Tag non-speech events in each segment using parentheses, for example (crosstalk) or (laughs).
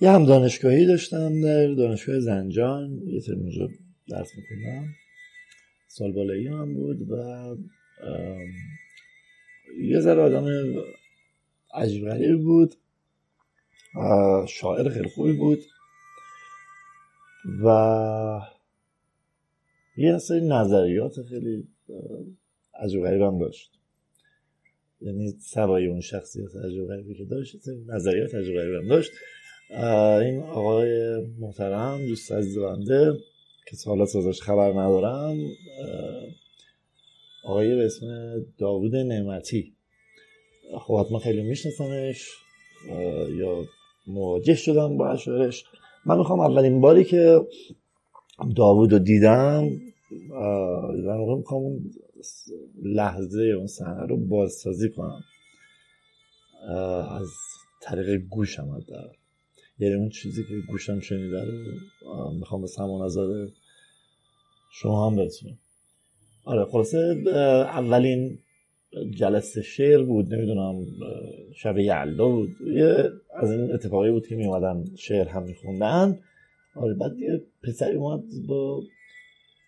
یه هم دانشگاهی داشتم در دانشگاه زنجان. یه ترم اونجا درس می‌کنم سال بالایی هم بود و یه ذره آدم عجیب غریب بود. شاعر خیلی خوبی بود. و یه سری نظریات خیلی عجیب غریب هم داشت. یعنی سوای اون شخصیت عجیب غریبی که داشت نظریات عجیب غریبی هم داشت. این آقای محترم دوست عزیز بنده که سالات ازش خبر ندارم آقای به اسم داوود نعمتی. خب حتما خیلی میشناسمش یا مواجه شدم با اشعارش. من می‌خوام اولین باری که داوود رو دیدم در واقع می‌خوام اون لحظه اون صحنه رو بازسازی کنم از طریق گوشم در یعنی اون چیزی که گوشم شنیده رو می‌خوام به سمان نظر شما هم برسونم. آره خلاصه اولین جلسه شعر بود نمی‌دونم شب یعلا بود. یه از این اتفاقی بود که میومدن شعر هم میخوندن. آره بعد یه پسری اومد با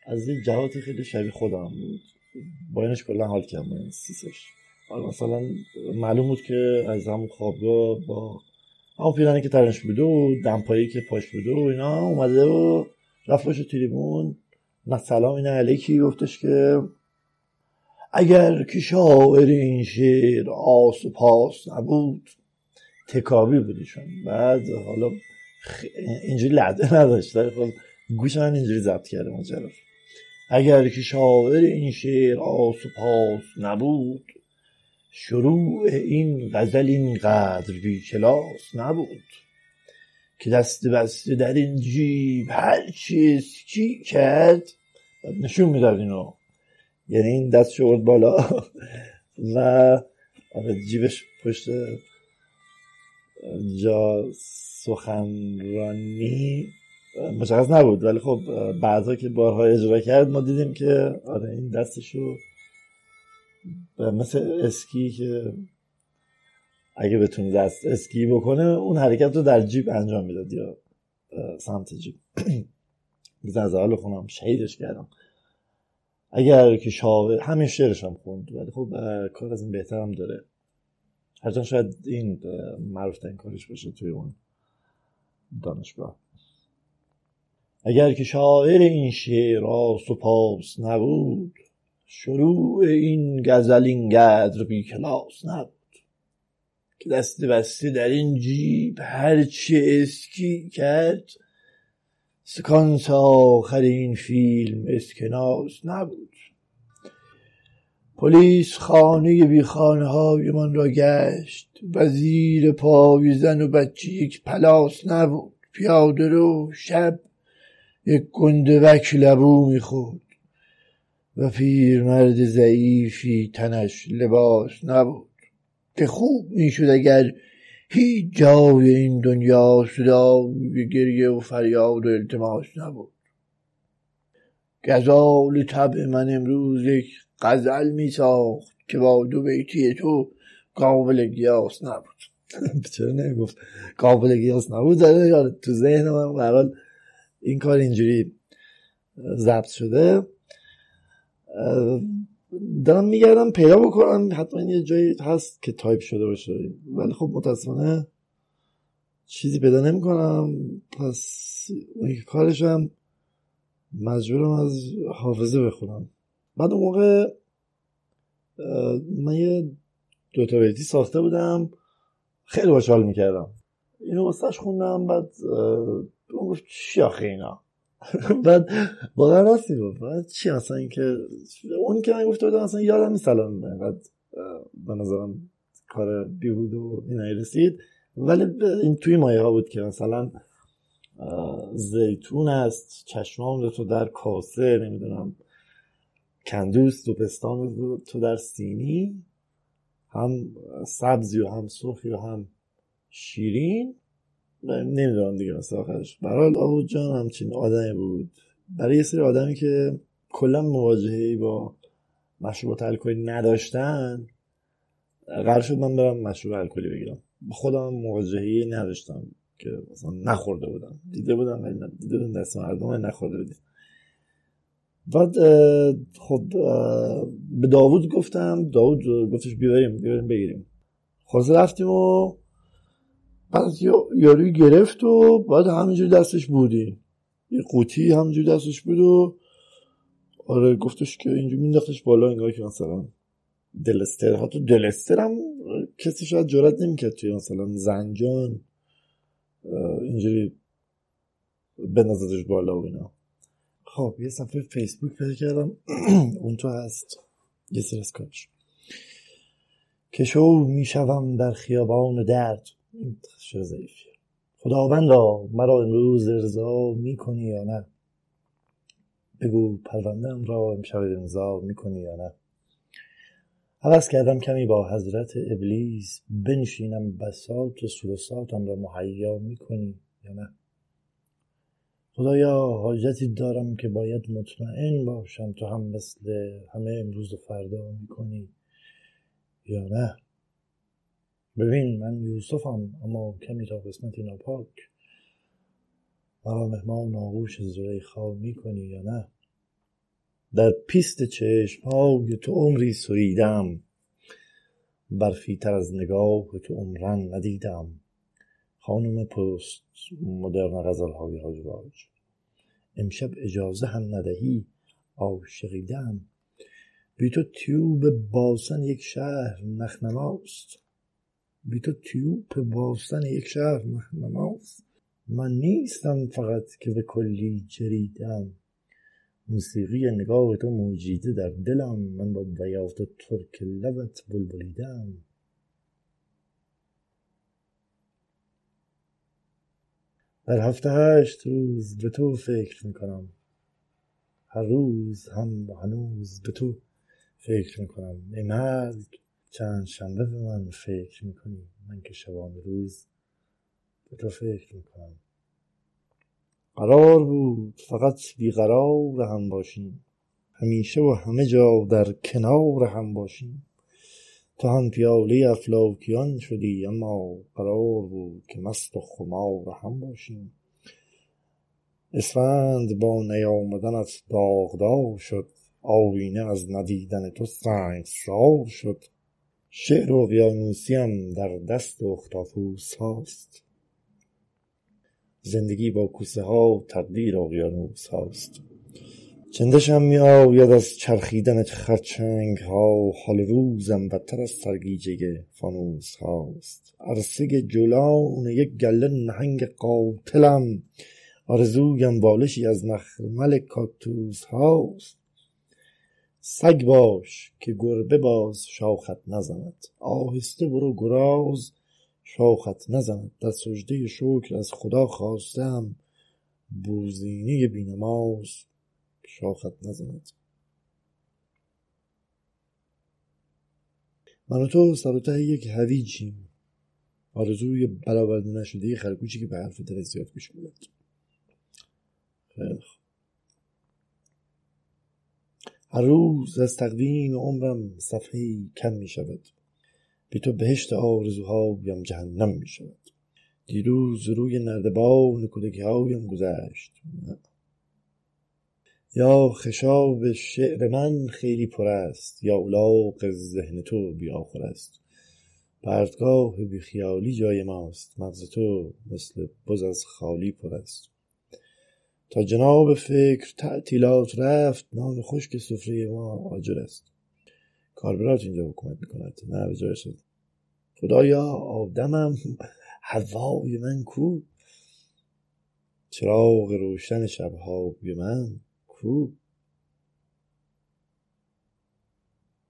از یه جهات خیلی شبیه خودم بود. با اینش کلا حال کردم با این سیسش آره مثلا معلوم بود که از همون خوابگاه با همون پیرانی که ترنش بوده و دمپایی که پاش بوده و اینا اومده و رفت باشه تریبون نه سلام اینه علیکی گفتش که اگر که این شعر آس و پاس نبود تکابی بودیشون بعد حالا اینجوری لده نداشت خب گوش من اینجوری ضبط کرده اگر که شاعر این شعر آس و پاس نبود شروع این غزل اینقدر بی کلاس نبود که دست بسته در این جیب هر چیز کی کرد. نشون می‌داد اینو. یعنی این دست شورد بالا (laughs) و آره، جیبش پشت جا سخنرانی مشخص نبود. ولی خب بعضا که بارها اجرا کرد ما دیدیم که آره این دستشو مثل اسکی که اگه بتونه دست اسکی بکنه اون حرکت رو در جیب انجام می‌داد یا سمت جیب. (clears throat) از حال خونم شهیدش کردم. اگر که شاعر همین شعرش هم خوند ولی خب کار از این بهتر هم داره. هرچند شاید این معروف این کارش باشه توی اون دانشگاه. اگر که شاعر این شعر و پاس نبود شروع این غزل اینقدر بی کلاس نبود که دست بسته در این جیب هر چی اسکی کرد سکانس آخر این فیلم اسکناس نبود. پلیس خانه بی خانه های من را گشت. وزیر پای زن و بچه یک پلاس نبود. پیاده رو شب یک گندوک لبو می‌خورد. و پیرمرد ضعیفی تنش لباس نبود. که خوب می‌شد اگر هیچ جای این دنیا صدای گریه و فریاد و التماس نبود. غزال طبع من امروز یک غزل می ساخت که با دو بیتی تو قابل قیاس نبود. (laughs) چرا نمی‌گفت؟ قابل قیاس نبود؟ تو ذهن من این کار اینجوری ضبط شده. دارم میگردم پیدا بکنم. حتما یه جایی هست که تایپ شده باشه. ولی خب متاسفانه چیزی پیدا نمی‌کنم. پس کارشم مجبورم از حافظه بخونم. بعد اون موقع من یه دوتا بیتی ساخته بودم. خیلی باشال می‌کردم. اینو واسهش خوندم. بعد اون گفت چی اینا؟ (laughs) بعد واقعا راستی گفت بعد چی اصلا اینکه اون که من گفته بودم اصلا یادم نیست الان بعد به نظرم کار بیهود و اینایی رسید. ولی این توی مایه ها بود که مثلا زیتون است چشمام تو در کاسه نمی‌دونم کندوست و پستان تو در سینی هم سبزی و هم سرخی و هم شیرین. نمی‌دونم دیگه مثل آخرش. برای آبود جان همچین آدمی بود. برای یه سری آدمی که کلا مواجهه با مشروبات الکلی نداشتن قرار شد من برم مشروب الکلی بگیرم. خودم مواجهه نداشتم که مثلا نخورده بودم. دیده بودم ولی دیده بودم دست مردم نخورده بودم بعد خب به داوود گفتم. داوود گفتش بیاریم بیاریم بگیریم. خلاص رفتیم و بعد یاروی گرفت و بعد همینجوری دستش بودی. یه قوطی همینجوری دستش بود و آره گفتش که اینجوری مینداختش بالا انگار که مثلا دلستر حتی دلستر هم کسی شاید جرات نمی‌کرد توی مثلا زنجان اینجوری بنازدش بالا و اینا. خب یه صفحه فیسبوک پیدا کردم. (clears throat) اون تو هست. یه سر از کارش. کشو می‌شوم در خیابان درد. این شعر ضعیفیه خداوندا مرا امروز ارضا می‌کنی یا نه؟ بگو پروندم را امشب امضا می‌کنی یا نه؟ عوض کردم کمی با حضرت ابلیس بنشینم بساط سلساتم را مهیا می‌کنی یا نه؟ خدایا حاجتی دارم که باید مطمئن باشم تو هم مثل همه امروز و فردا می‌کنی یا نه؟ ببین من یوسفم اما کمی تا قسمتی ناپاک مرا مهمان آغوش زلیخا می‌کنی یا نه؟ در پیست چشم های تو عمری سویدم برفیتر از نگاه تو عمرن ندیدم. خانم پست مدرن غزل های حاج امشب اجازه هم ندهی عاشقیدم. بی تو تیوب باسن یک شهر نخنماست. بی تو تیوب باسن یک شهر نخنماست من نیستم فقط که به کلی جریدم موسیقی نگاه تو موجیده در دلم. من با بیافت ترک لبت بلبلیدم در هفته هشت روز به تو فکر می‌کنم. هر روز هم هنوز به تو فکر می‌کنم. ای مرگ. چند شنبه به من فکر می‌کنی؟ من که شبان روز به تو فکر می‌کنم. قرار بود فقط بیقرار هم باشیم. همیشه و همه جا در کنار هم باشیم. تو هم پیاله افلاکیان شدی اما قرار بود که مست و خمار هم باشیم. اسفند با نیامدنت داغدار شد. آوینه از ندیدن تو سنگسار شد. شعر اقیانوسیم در دست اختاپوس هاست. زندگی با کوسه ها تقدیر اقیانوس هاست. چندشم می آید از چرخیدن خرچنگ ها حال روزم بدتر از سرگیجه فانوس هاست. عرصه جولان یک گله نهنگ قاتلم. آرزویم بالشی از مخمل کاکتوس هاست. سگ باش که گربه باز شاخت نزند. آهسته برو گراز شاخت نزند. در سجده شکر از خدا خواستم بوزینه بینماز شاخت نزند. من و تو سر یک هویجیم. آرزوی برآورده نشده خرگوشی که به حرف دل زیاد گوش می‌داد هر روز از تقویم عمرم صفحه کم می شود. بی تو بهشت آرزوهایم جهنم می شود. دیروز روی نردبان کودکی هایم گذشت. یا خشاب شعر من خیلی پر است یا اولاق ذهن تو بیاخر است. پرتگاه بیخیالی جای ماست مغز تو مثل بز از خالی پر است. تا جناب فکر تعطیلات رفت نان خشک سفره ما آجر است. کاربرات اینجا حکومت می‌کند. نه به جای شد. خدایا آدمم هوای من کو؟ چراغ روشن شبهای من کو؟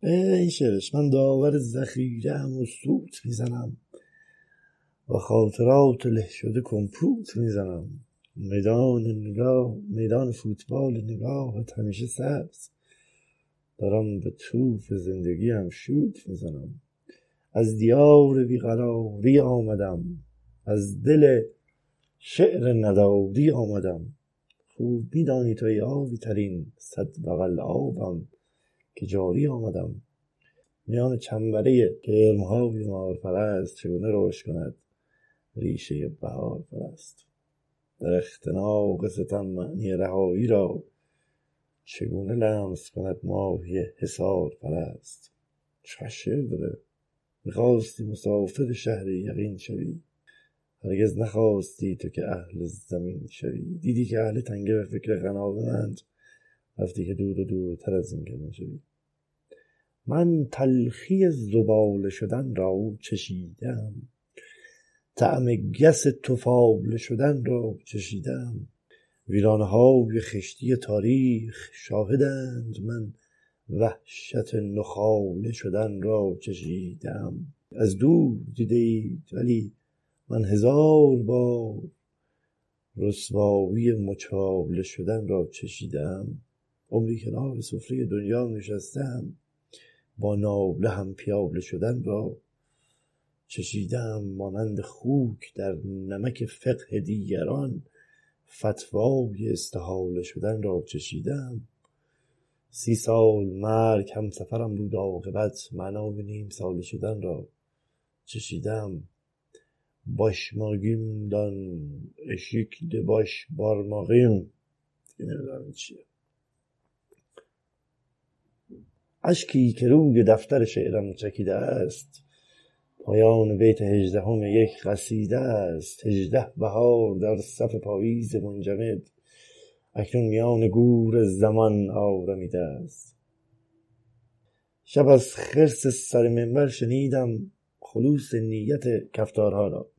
این شعرش من داور ذخیره و سوت می‌زنم و خاطرات له شده کمپوت می‌زنم. میدان نگاه میدان فوتبال نگاهت همیشه سبز. دارم به توف زندگی هم شوت می‌زنم. از دیار بیقراری آمدم. از دل شعر نداری آمدم. خوب میدانی تو ای ترین صد بغل آبم که جاری آمدم. میان چنبره گرمهای مارپرست چگونه روش کند ریشه بهار پرست در اختناق ستم معنی رهایی را چگونه لمس کند ماهی حصار پرست؟ چه داره. می‌خواستی مسافر شهر یقین شوی. هرگز نخواستی تو که اهل زمین شوی. دیدی که اهل تنگه به فکر غناوند رفتی که دور و دورتر از این شوی من تلخی زباله شدن را چشیدم. طعم گس تفاله شدن را چشیدم. ویرانه های خشتی تاریخ شاهدند. من وحشت نخاله شدن را چشیدم. از دور دیدید ولی من هزار بار رسوایی مچاله شدن را چشیدم. عمری کنار سفره دنیا نشستم. با ناله هم پیاله شدن را چشیدم مانند خوک در نمک فقه دیگران. فتوای استحاله شدن را چشیدم. سی سال مرگ هم سفرم بود عاقبت معنای نیم ساله شدن را چشیدم. باشماگیم دان اشیک باش بارماغیم دیگه نمی‌دونم چیه. اشکی که روی دفتر شعرم چکیده است. پایان بیت هجدهم یک قصیده است. هجده بهار در صف پاییز منجمد. اکنون میان گور زمان آرمیده است. شب از خرس سر منبر شنیدم خلوص نیت کفتارها را.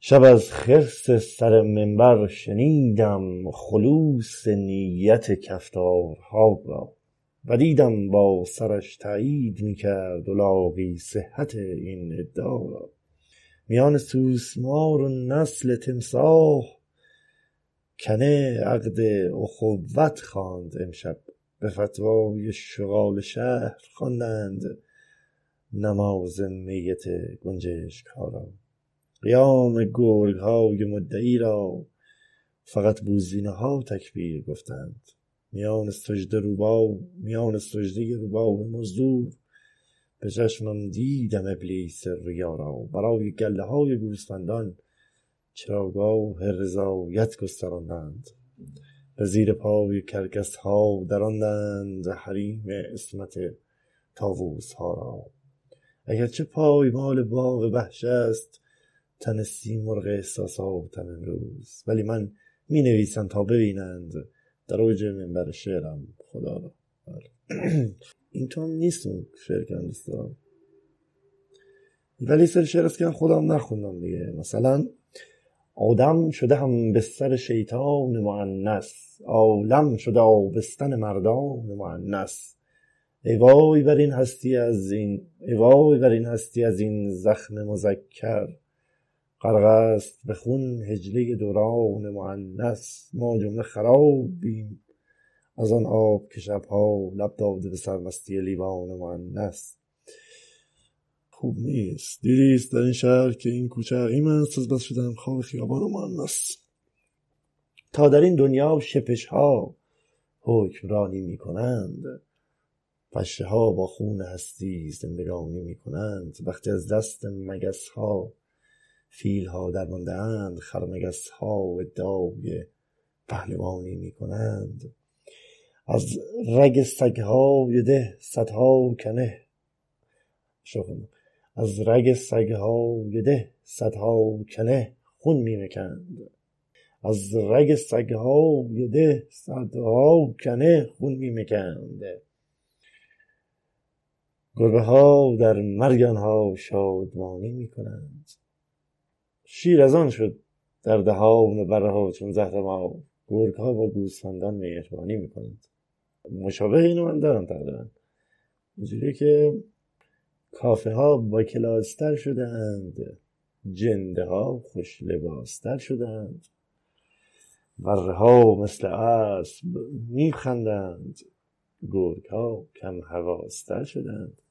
شب از خرس سر منبر شنیدم خلوص نیت کفتارها را. و دیدم با سرش تایید می‌کرد الاغی صحت این ادعا را. میان سوسمار و نسل تمساح کنه عقد اخوت خواند امشب. به فتوای شغال شهر خواندند نماز میت گنجشکها را قیام گرگ های مدعی را فقط بوزینه ها تکبیر گفتند. میان سجده روبا میان سجده روباه مزدور. به چشمم دیدم ابلیس ریا را. برای گله های گوسفندان چراگاه رضایت گستراندند. به زیر پای کرکس ها دراندند حریم اسمت تاووس ها را. اگرچه پایمال باغ وحش است تن سیمرغ احساساتم امروز. ولی من می نویسم تا ببینند در اوج منبر شعرم خدا را. (clears throat) این تو نیست اون شعر که دوست دارم. ولی سر شعر است که خودم نخوندم دیگه. مثلا آدم شده هم به سر شیطان معنس عالم شده آبستن مردان معنس ای بر این هستی از این ای بر این هستی از این زخم مذکر. غرق است به خون هجله دوران معنس ما جمله خرابیم. از آن آب که شبها لب داده به سرمستی لیوان معنس خوب نیست. دیری است در این شهر که این کوچه عقیم است از بس شدن خواب خیابان معنس تا در این دنیا شپش ها حکمرانی می کنند پشه ها با خون هستی زندگانی می کنند وقتی از دست مگس ها فیل ها درمانده اند خرمگس ها ادعای پهلوانی می کنند از رگ سگ های ده صدها کنه. شوخم از رگ سگ های ده صدها کنه خون می مکند از رگ سگ های ده صدها کنه خون می مکند گربه ها در مرگ آنها شادمانی می کنند شیر از آن شد در دهان بره ها چون زهر ما گرگ ها با گوسفندان مهربانی می کنند مشابه اینو من دارم تقریبا. اینجوری که کافه ها با کلاستر شده اند جنده ها خوش لباستر شده اند وره ها مثل اسب میخندند. گرگ ها کم حواستر شدند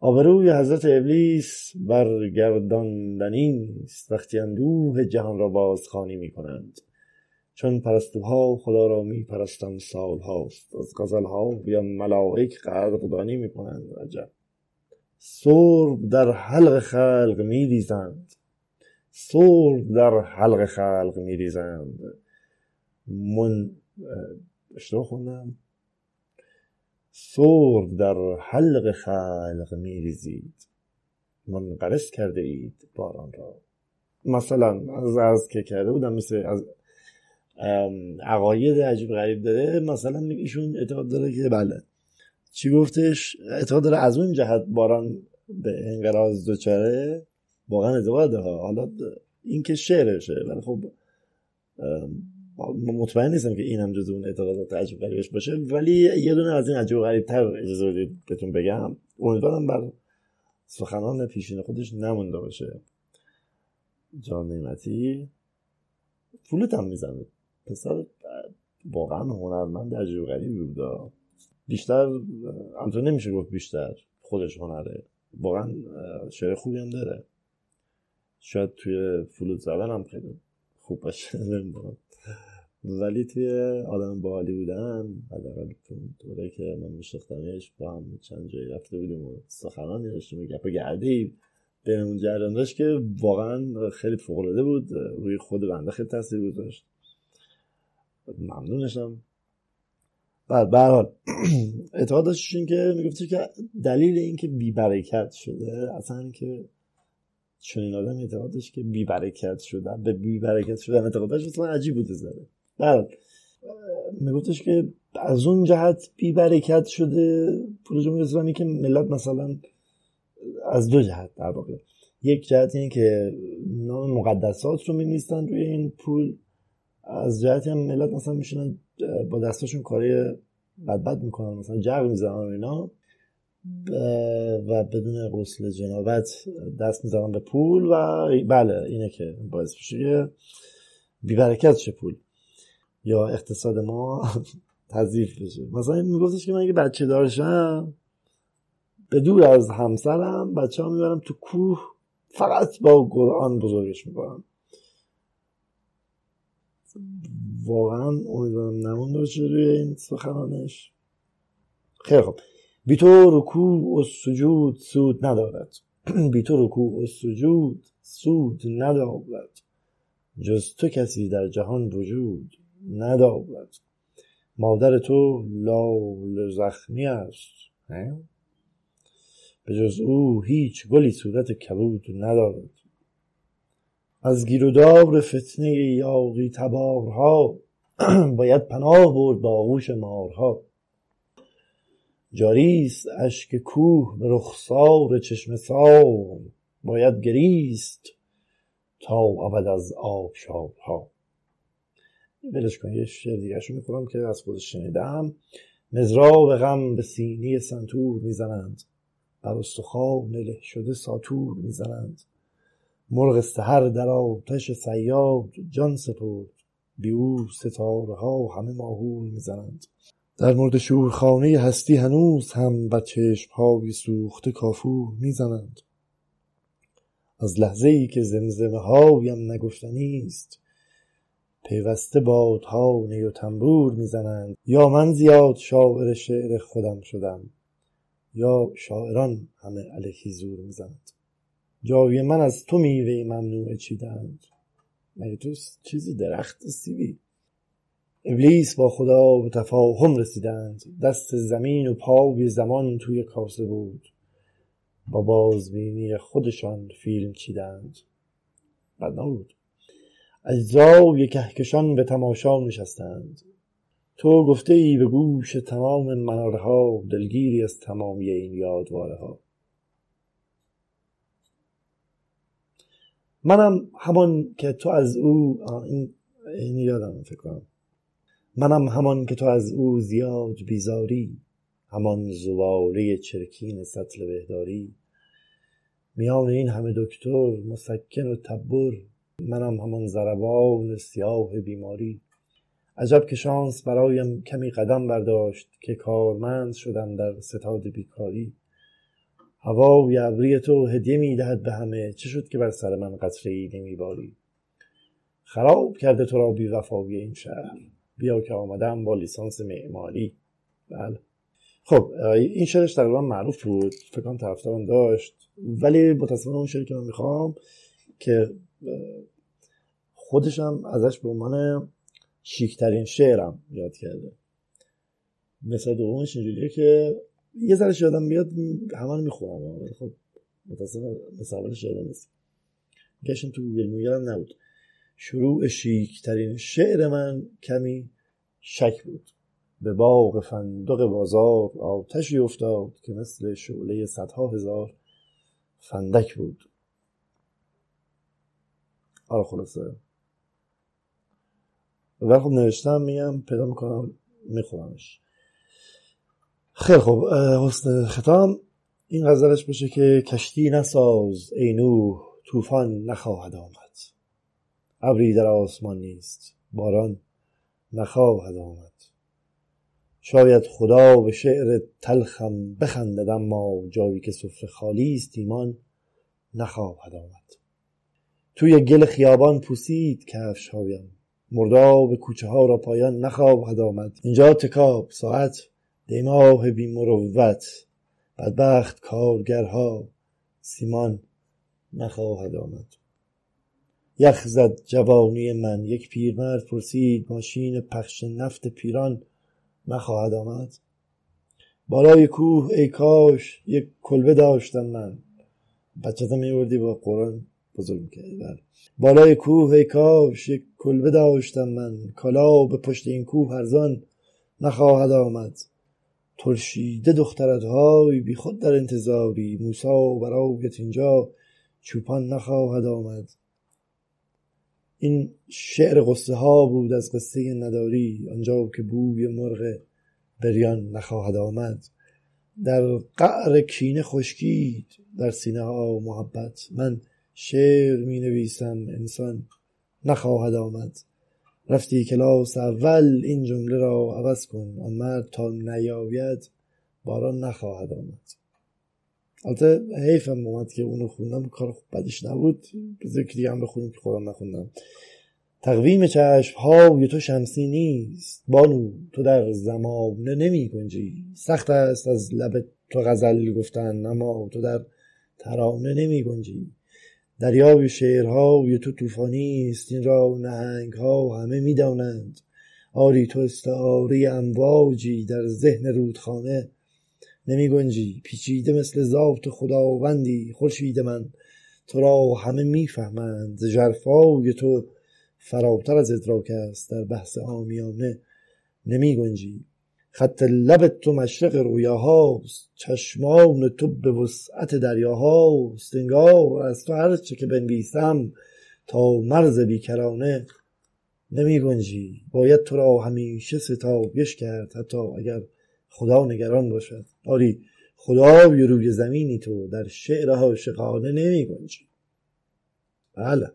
آبروی حضرت ابلیس برگرداندنی نیست وقتی اندوه جهان را بازخوانی می کنند چون پرستوها خدا را می پرستند سال هاست از غزلها یا ملائک قدردانی می کنند عجب! سرب در حلق خلق می ریزند سرب در حلق خلق میریزند. من اشتباه خوندم؟ سرب در حلق خلق میریزید. منقرس کرده اید باران را. مثلا از از که کرده بودم مثل از عقاید عجیب غریب داره مثلا ایشون اعتقاد داره که بله. چی گفتش؟ اعتقاد داره از اون جهت باران به انقراض دوچاره واقعا اعتقاد ها حالا این که شعرشه ولی خب مطمئن نیستم که این هم جز اون اعتقادات عجیب غریبش باشه ولی یه دونه از این عجیب غریب تر اجازه بدید بهتون بگم. امیدوارم بر سخنان پیشین خودش نمونده باشه. جان نعمتی فلوت هم می‌زنه. پسر واقعا هنرمند عجیب غریبی بود. بیشتر همطور نمیشه گفت بیشتر خودش هنره. واقعا شعر خوبی هم داره. شاید توی فلوت زدن هم خیلی خوب باشه. (laughs) ولی توی آدم باحالی بودن حداقل طوره که من میشناختمش با هم چند جایی رفته بودیم و سخنانی داشتیم و گپ گرده ای بینمون جریان داشت که واقعا خیلی فوق بود روی خود بنده خیلی تاثیر گذاشت. ممنونشم. بعد به حال (clears throat) اعتقاد داشتشون که می‌گفته که دلیل اینکه بی برکت شده اصلا که چنین آدم اعتقاد داشت که بی برکت شدن به برکت شدن اعتقادش اصلا عجیب بوده زده بعد میگفتش که از اون جهت بی برکت شده جمهوری اسلامی که ملت مثلا از دو جهت در واقع. یک جهت اینه که نام مقدسات رو می روی این پول. از جهتی هم ملت مثلا میشونن با دستاشون کاری بد بد می‌کنن. مثلا جغ می‌زنن اینا. و بدون غسل جنابت دست می‌زنن به پول و بله اینه که باعث میشه که بیبرکت شه پول. یا اقتصاد ما (laughs) تضیف بشه. مثلا میگفتش که من اگه بچه دارشم به دور از همسرم بچه ها می‌برم تو کوه فقط با قرآن بزرگش می‌کنم. واقعا امیدوارم نمونده باشه روی این سخنانش. خیلی خوب. بی تو رکوع و سجود سود ندارد. (clears throat) بی تو رکوع و سجود سود ندارد. جز تو کسی در جهان وجود ندارد مادر تو لال زخمی است به جز او هیچ گلی صورت کبود ندارد. از گیرودار فتنه یاقی تبارها (clears throat) باید پناه برد با آغوش مارها. جاریست اشک کوه به رخسار چشم سار باید گریست تا ابد از آبشارها. ولش کن یه شعر دیگه شو می‌کنم که از خودش شنیدم. مزراب غم به سینی سنتور می‌زنند بر استخوان له شده ساتور می‌زنند. مرغ سهر در آتش سیاد جان سپرد بی او ستاره ها همه ماهور می‌زنند. در مورد شورخانه هستی هنوز هم بر چشم های سوخته کافور می‌زنند. از لحظه ای که زمزمه هایم نگفتنی است پیوسته بادها نی و تنبور می‌زنند. یا من زیاد شاعر شعر خودم شدم یا شاعران همه علیه زور می‌زنند. جاوی من از تو میوه ممنوع چیدند. مگه تو چیزی درخت سیبی؟ ابلیس با خدا به تفاهم رسیدند. دست زمین و پای زمان توی کاسه بود. با بازبینی خودشان فیلم چیدند. بد نبود اجزای کهکشان به تماشا نشستند. تو گفته ای به گوش تمام منارها دلگیری از تمامی این یادواره ها منم همان که تو از او این, این یادم فکر کنم. منم همان که تو از او زیاد بیزاری همان زواله چرکین سطل بهداری. میان این همه دکتر مسکن و تبر منم همان زربان سیاه بیماری. عجب که شانس برایم کمی قدم برداشت که کارمند شدم در ستاد بیکاری. هوای ابری تو هدیه می‌دهد به همه. چه شد که بر سر من قطره ای نمیباری خراب کرده تو را بی وفایی این شهر. بیا که آمدم با لیسانس معماری. بله. خب این شعرش تقریبا معروف بود. فکرم طرفدارم داشت. ولی متاسفانه اون شعری که من می‌خوام که خودشم ازش به عنوان شیکترین شعرم یاد کرده. مثل دومش اینجوریه که یه ذره یادم بیاد همه رو می‌خورم ولی خب متاسفم مثل اولش یادم نیست. گشتم تو گوگل میگرم نبود. شروع شیکترین شعر من کمی شک بود. به باغ فندق بازار آتشی افتاد که مثل شعله صدها هزار فندک بود. آره خلاصه. ولی خب نوشتم میگم پیدا می‌کنم میخورمش خیلی خوب حسن ختام. این غزلش باشه که کشتی نساز ای نوح طوفان نخواهد آمد. ابری در آسمان نیست باران نخواهد آمد. شاید خدا به شعر تلخم بخندد اما جایی که سفره خالی است ایمان نخواهد آمد. توی گل خیابان پوسید کفش هایم مرداب کوچه ها را پایان نخواهد آمد. اینجا تکاب ساعت دیماه بی مروت. بدبخت کارگرها سیمان نخواهد آمد. یخ زد جوانی من. یک پیرمرد پرسید ماشین پخش نفت پیران نخواهد آمد؟ بالای کوه ای کاش یک کلبه داشتم من. بچه میوردی با قرآن؟ بزرگ می‌کردی بله بالای کوه ای کاش یک کلبه داشتم من. کلا به پشت این کوه ارزان نخواهد آمد. ترشیده دخترت های بی خود در انتظاری. موسا برایت اینجا چوپان نخواهد آمد. این شعر قصه ها بود از قصه نداری. آنجا که بوی مرغ بریان نخواهد آمد. در قعر کینه خشکید. در سینه ها محبت. من شعر می نویسم انسان نخواهد آمد. رفتی کلاس اول این جمله را عوض کن. آن مرد تا نیاید باران نخواهد آمد. البته حیفم اومد که اونو خوندم. کار خوب بدش نبود. ذکری هم بخونیم که خودم نخوندم. تقویم چشم های تو شمسی نیست. بانو تو در زمانه نمی گنجی سخت است از لب تو غزل گفتن اما تو در ترانه نمی گنجی دریای شعرهای تو طوفانی است. این را نهنگ ها همه می‌دانند. آری تو استعاره امواجی در ذهن رودخانه. نمی گنجی. پیچیده مثل ذات خداوندی. خورشید من تو را همه می‌فهمند. ژرفای تو فراتر از ادراک است. در بحث آمیانه نمی گنجی. خط لب تو مشرق رویاهاست. چشمان تو به وسعت دریاهاست. انگار از تو هرچه که بنویسم تا مرز بیکرانه نمی گنجی. باید تو را همیشه ستایش کرد. حتی اگر خدا نگران باشد. آری خدای روی زمینی تو در شعر عاشقانه نمی گنجی. بله.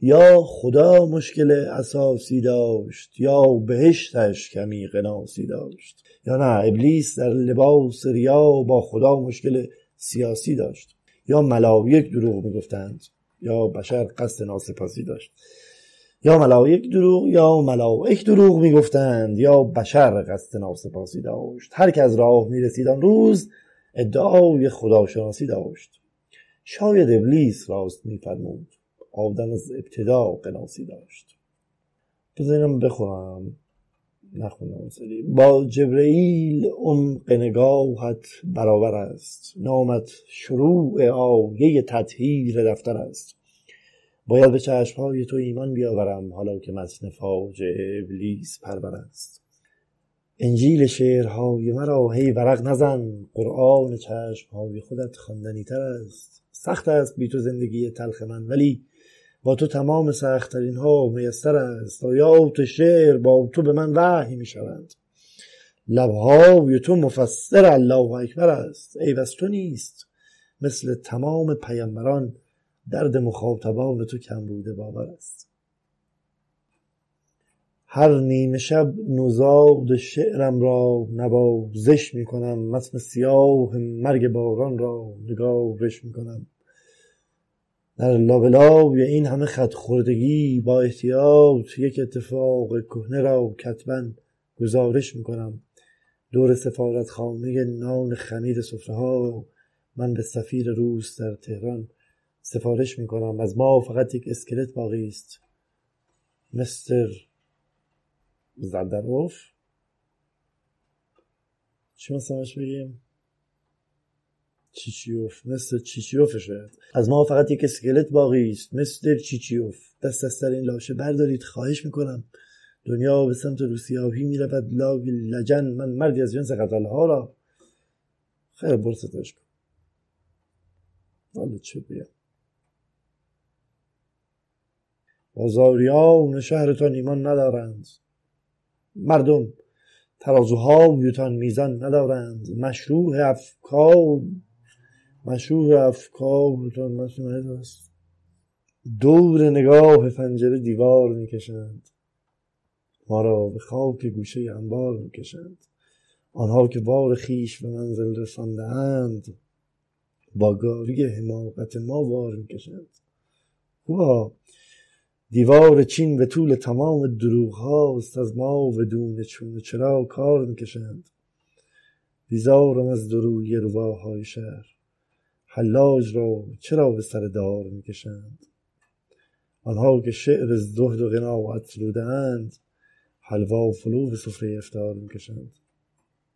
یا خدا مشکل اساسی داشت یا بهشتش کمی قناسی داشت. یا نه ابلیس در لباس ریا با خدا مشکل سیاسی داشت. یا ملائک دروغ می‌گفتند یا بشر قصد ناسپاسی داشت. یا ملائک دروغ یا ملائک دروغ می‌گفتند یا بشر قصد ناسپاسی داشت. هر که از راه می‌رسید آن روز ادعای خداشناسی داشت. شاید ابلیس راست میفرمود. آدم از ابتدا قناسی داشت. بذاریم بخونم نخونم سری. با جبرئیل عمق نگاهت برابر است. نامت شروع آیه تطهیر دفتر است. باید به چشمهای تو ایمان بیاورم حالا که متن فاج ابلیس پرور است. انجیل شعرهای مرا هی ورق نزن. قرآن چشمهای خودت خواندنی تر است. سخت است بی تو زندگی تلخ من ولی با تو تمام سختترین ها میسر است آیات شعر با تو به من وحی می شوند لبهای تو مفسر الله اکبر است. ای بس تو نیست. مثل تمام پیامبران درد مخاطبان تو کم بوده باور است. هر نیمه شب نوزاد شعرم را نوازش می کنم متن سیاه مرگ باران را نگارش می کنم در لابلای این همه خط خوردگی با احتیاط یک اتفاق کهنه را کتبا گزارش می‌کنم. دور سفارت خانه نان خمیر صفره ها من به سفیر روس در تهران سفارش می‌کنم. از ما فقط یک اسکلت باقی است. مستر زدروف چی مثلش بگیم؟ چیچیوف مثل چیچیوف شاید از ما فقط یک اسکلت باقی است مستر چیچیوف. دست از سر این لاشه بردارید خواهش می‌کنم. دنیا به سمت روسیاهی می‌رود. لا لجن من مردی از جنس ها را. خیر برستش کن. والا چه بیم. بازاریان شهرتان ایمان ندارند. مردم ترازوهایتان میزان ندارند. مشروع افکار مشروع افکارتان است. دور نگاه پنجره دیوار می‌کشند. ما را به خاک گوشه انبار می‌کشند. آنها که بار خیش به منزل رساندهاند با گاری حماقت ما وار می‌کشند. خوبا دیوار چین به طول تمام دروغ هاست از ما و دون چون چرا کار می‌کشند. بیزارم از دروی رواهای شهر. حلاج را چرا به سر دار می‌کشند؟ آنها که شعر زهد و قناعت رودند حلوا و فلو به سفره افتار می‌کشند.